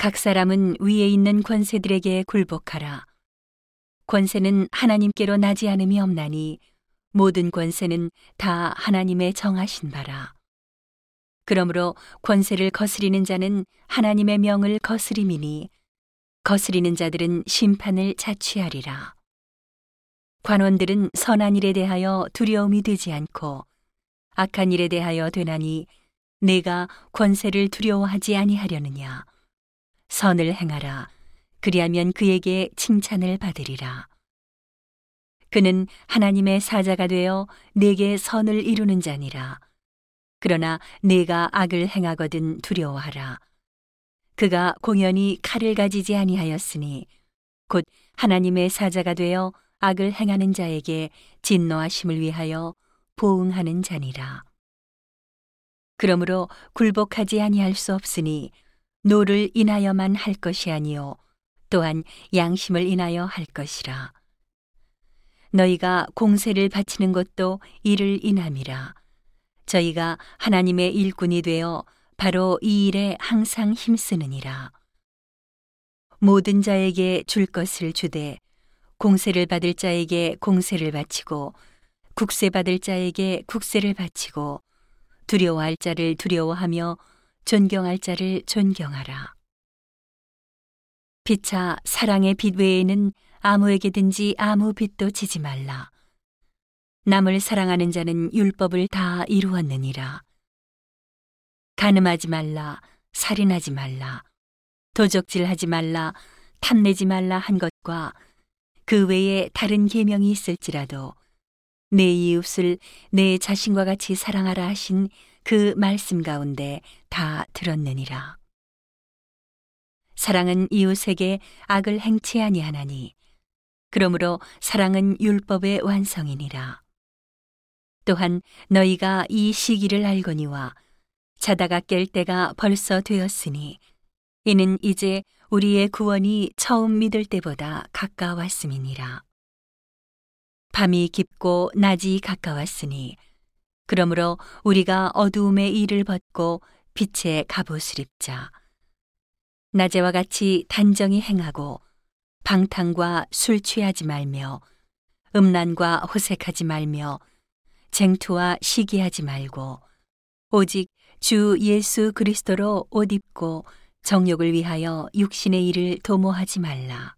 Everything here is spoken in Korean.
각 사람은 위에 있는 권세들에게 굴복하라. 권세는 하나님께로 나지 않음이 없나니 모든 권세는 다 하나님의 정하신 바라. 그러므로 권세를 거스리는 자는 하나님의 명을 거스림이니 거스리는 자들은 심판을 자취하리라. 관원들은 선한 일에 대하여 두려움이 되지 않고 악한 일에 대하여 되나니 내가 권세를 두려워하지 아니하려느냐. 선을 행하라. 그리하면 그에게 칭찬을 받으리라. 그는 하나님의 사자가 되어 내게 선을 이루는 자니라. 그러나 내가 악을 행하거든 두려워하라. 그가 공연히 칼을 가지지 아니하였으니 곧 하나님의 사자가 되어 악을 행하는 자에게 진노하심을 위하여 보응하는 자니라. 그러므로 굴복하지 아니할 수 없으니 노를 인하여만 할 것이 아니요 또한 양심을 인하여 할 것이라. 너희가 공세를 바치는 것도 이를 인함이라. 저희가 하나님의 일꾼이 되어 바로 이 일에 항상 힘쓰느니라. 모든 자에게 줄 것을 주되 공세를 받을 자에게 공세를 바치고 국세 받을 자에게 국세를 바치고 두려워할 자를 두려워하며 존경할 자를 존경하라. 피차 사랑의 빛 외에는 아무에게든지 아무 빛도 지지 말라. 남을 사랑하는 자는 율법을 다 이루었느니라. 가늠하지 말라, 살인하지 말라, 도적질하지 말라, 탐내지 말라 한 것과 그 외에 다른 계명이 있을지라도 내 이웃을 내 자신과 같이 사랑하라 하신 그 말씀 가운데 다 들었느니라. 사랑은 이웃에게 악을 행치 아니하나니 그러므로 사랑은 율법의 완성이니라. 또한 너희가 이 시기를 알거니와 자다가 깰 때가 벌써 되었으니 이는 이제 우리의 구원이 처음 믿을 때보다 가까웠음이니라. 밤이 깊고 낮이 가까웠으니 그러므로 우리가 어두움의 일을 벗고 빛의 갑옷을 입자. 낮에와 같이 단정히 행하고 방탕과 술 취하지 말며 음란과 호색하지 말며 쟁투와 시기하지 말고 오직 주 예수 그리스도로 옷 입고 정욕을 위하여 육신의 일을 도모하지 말라.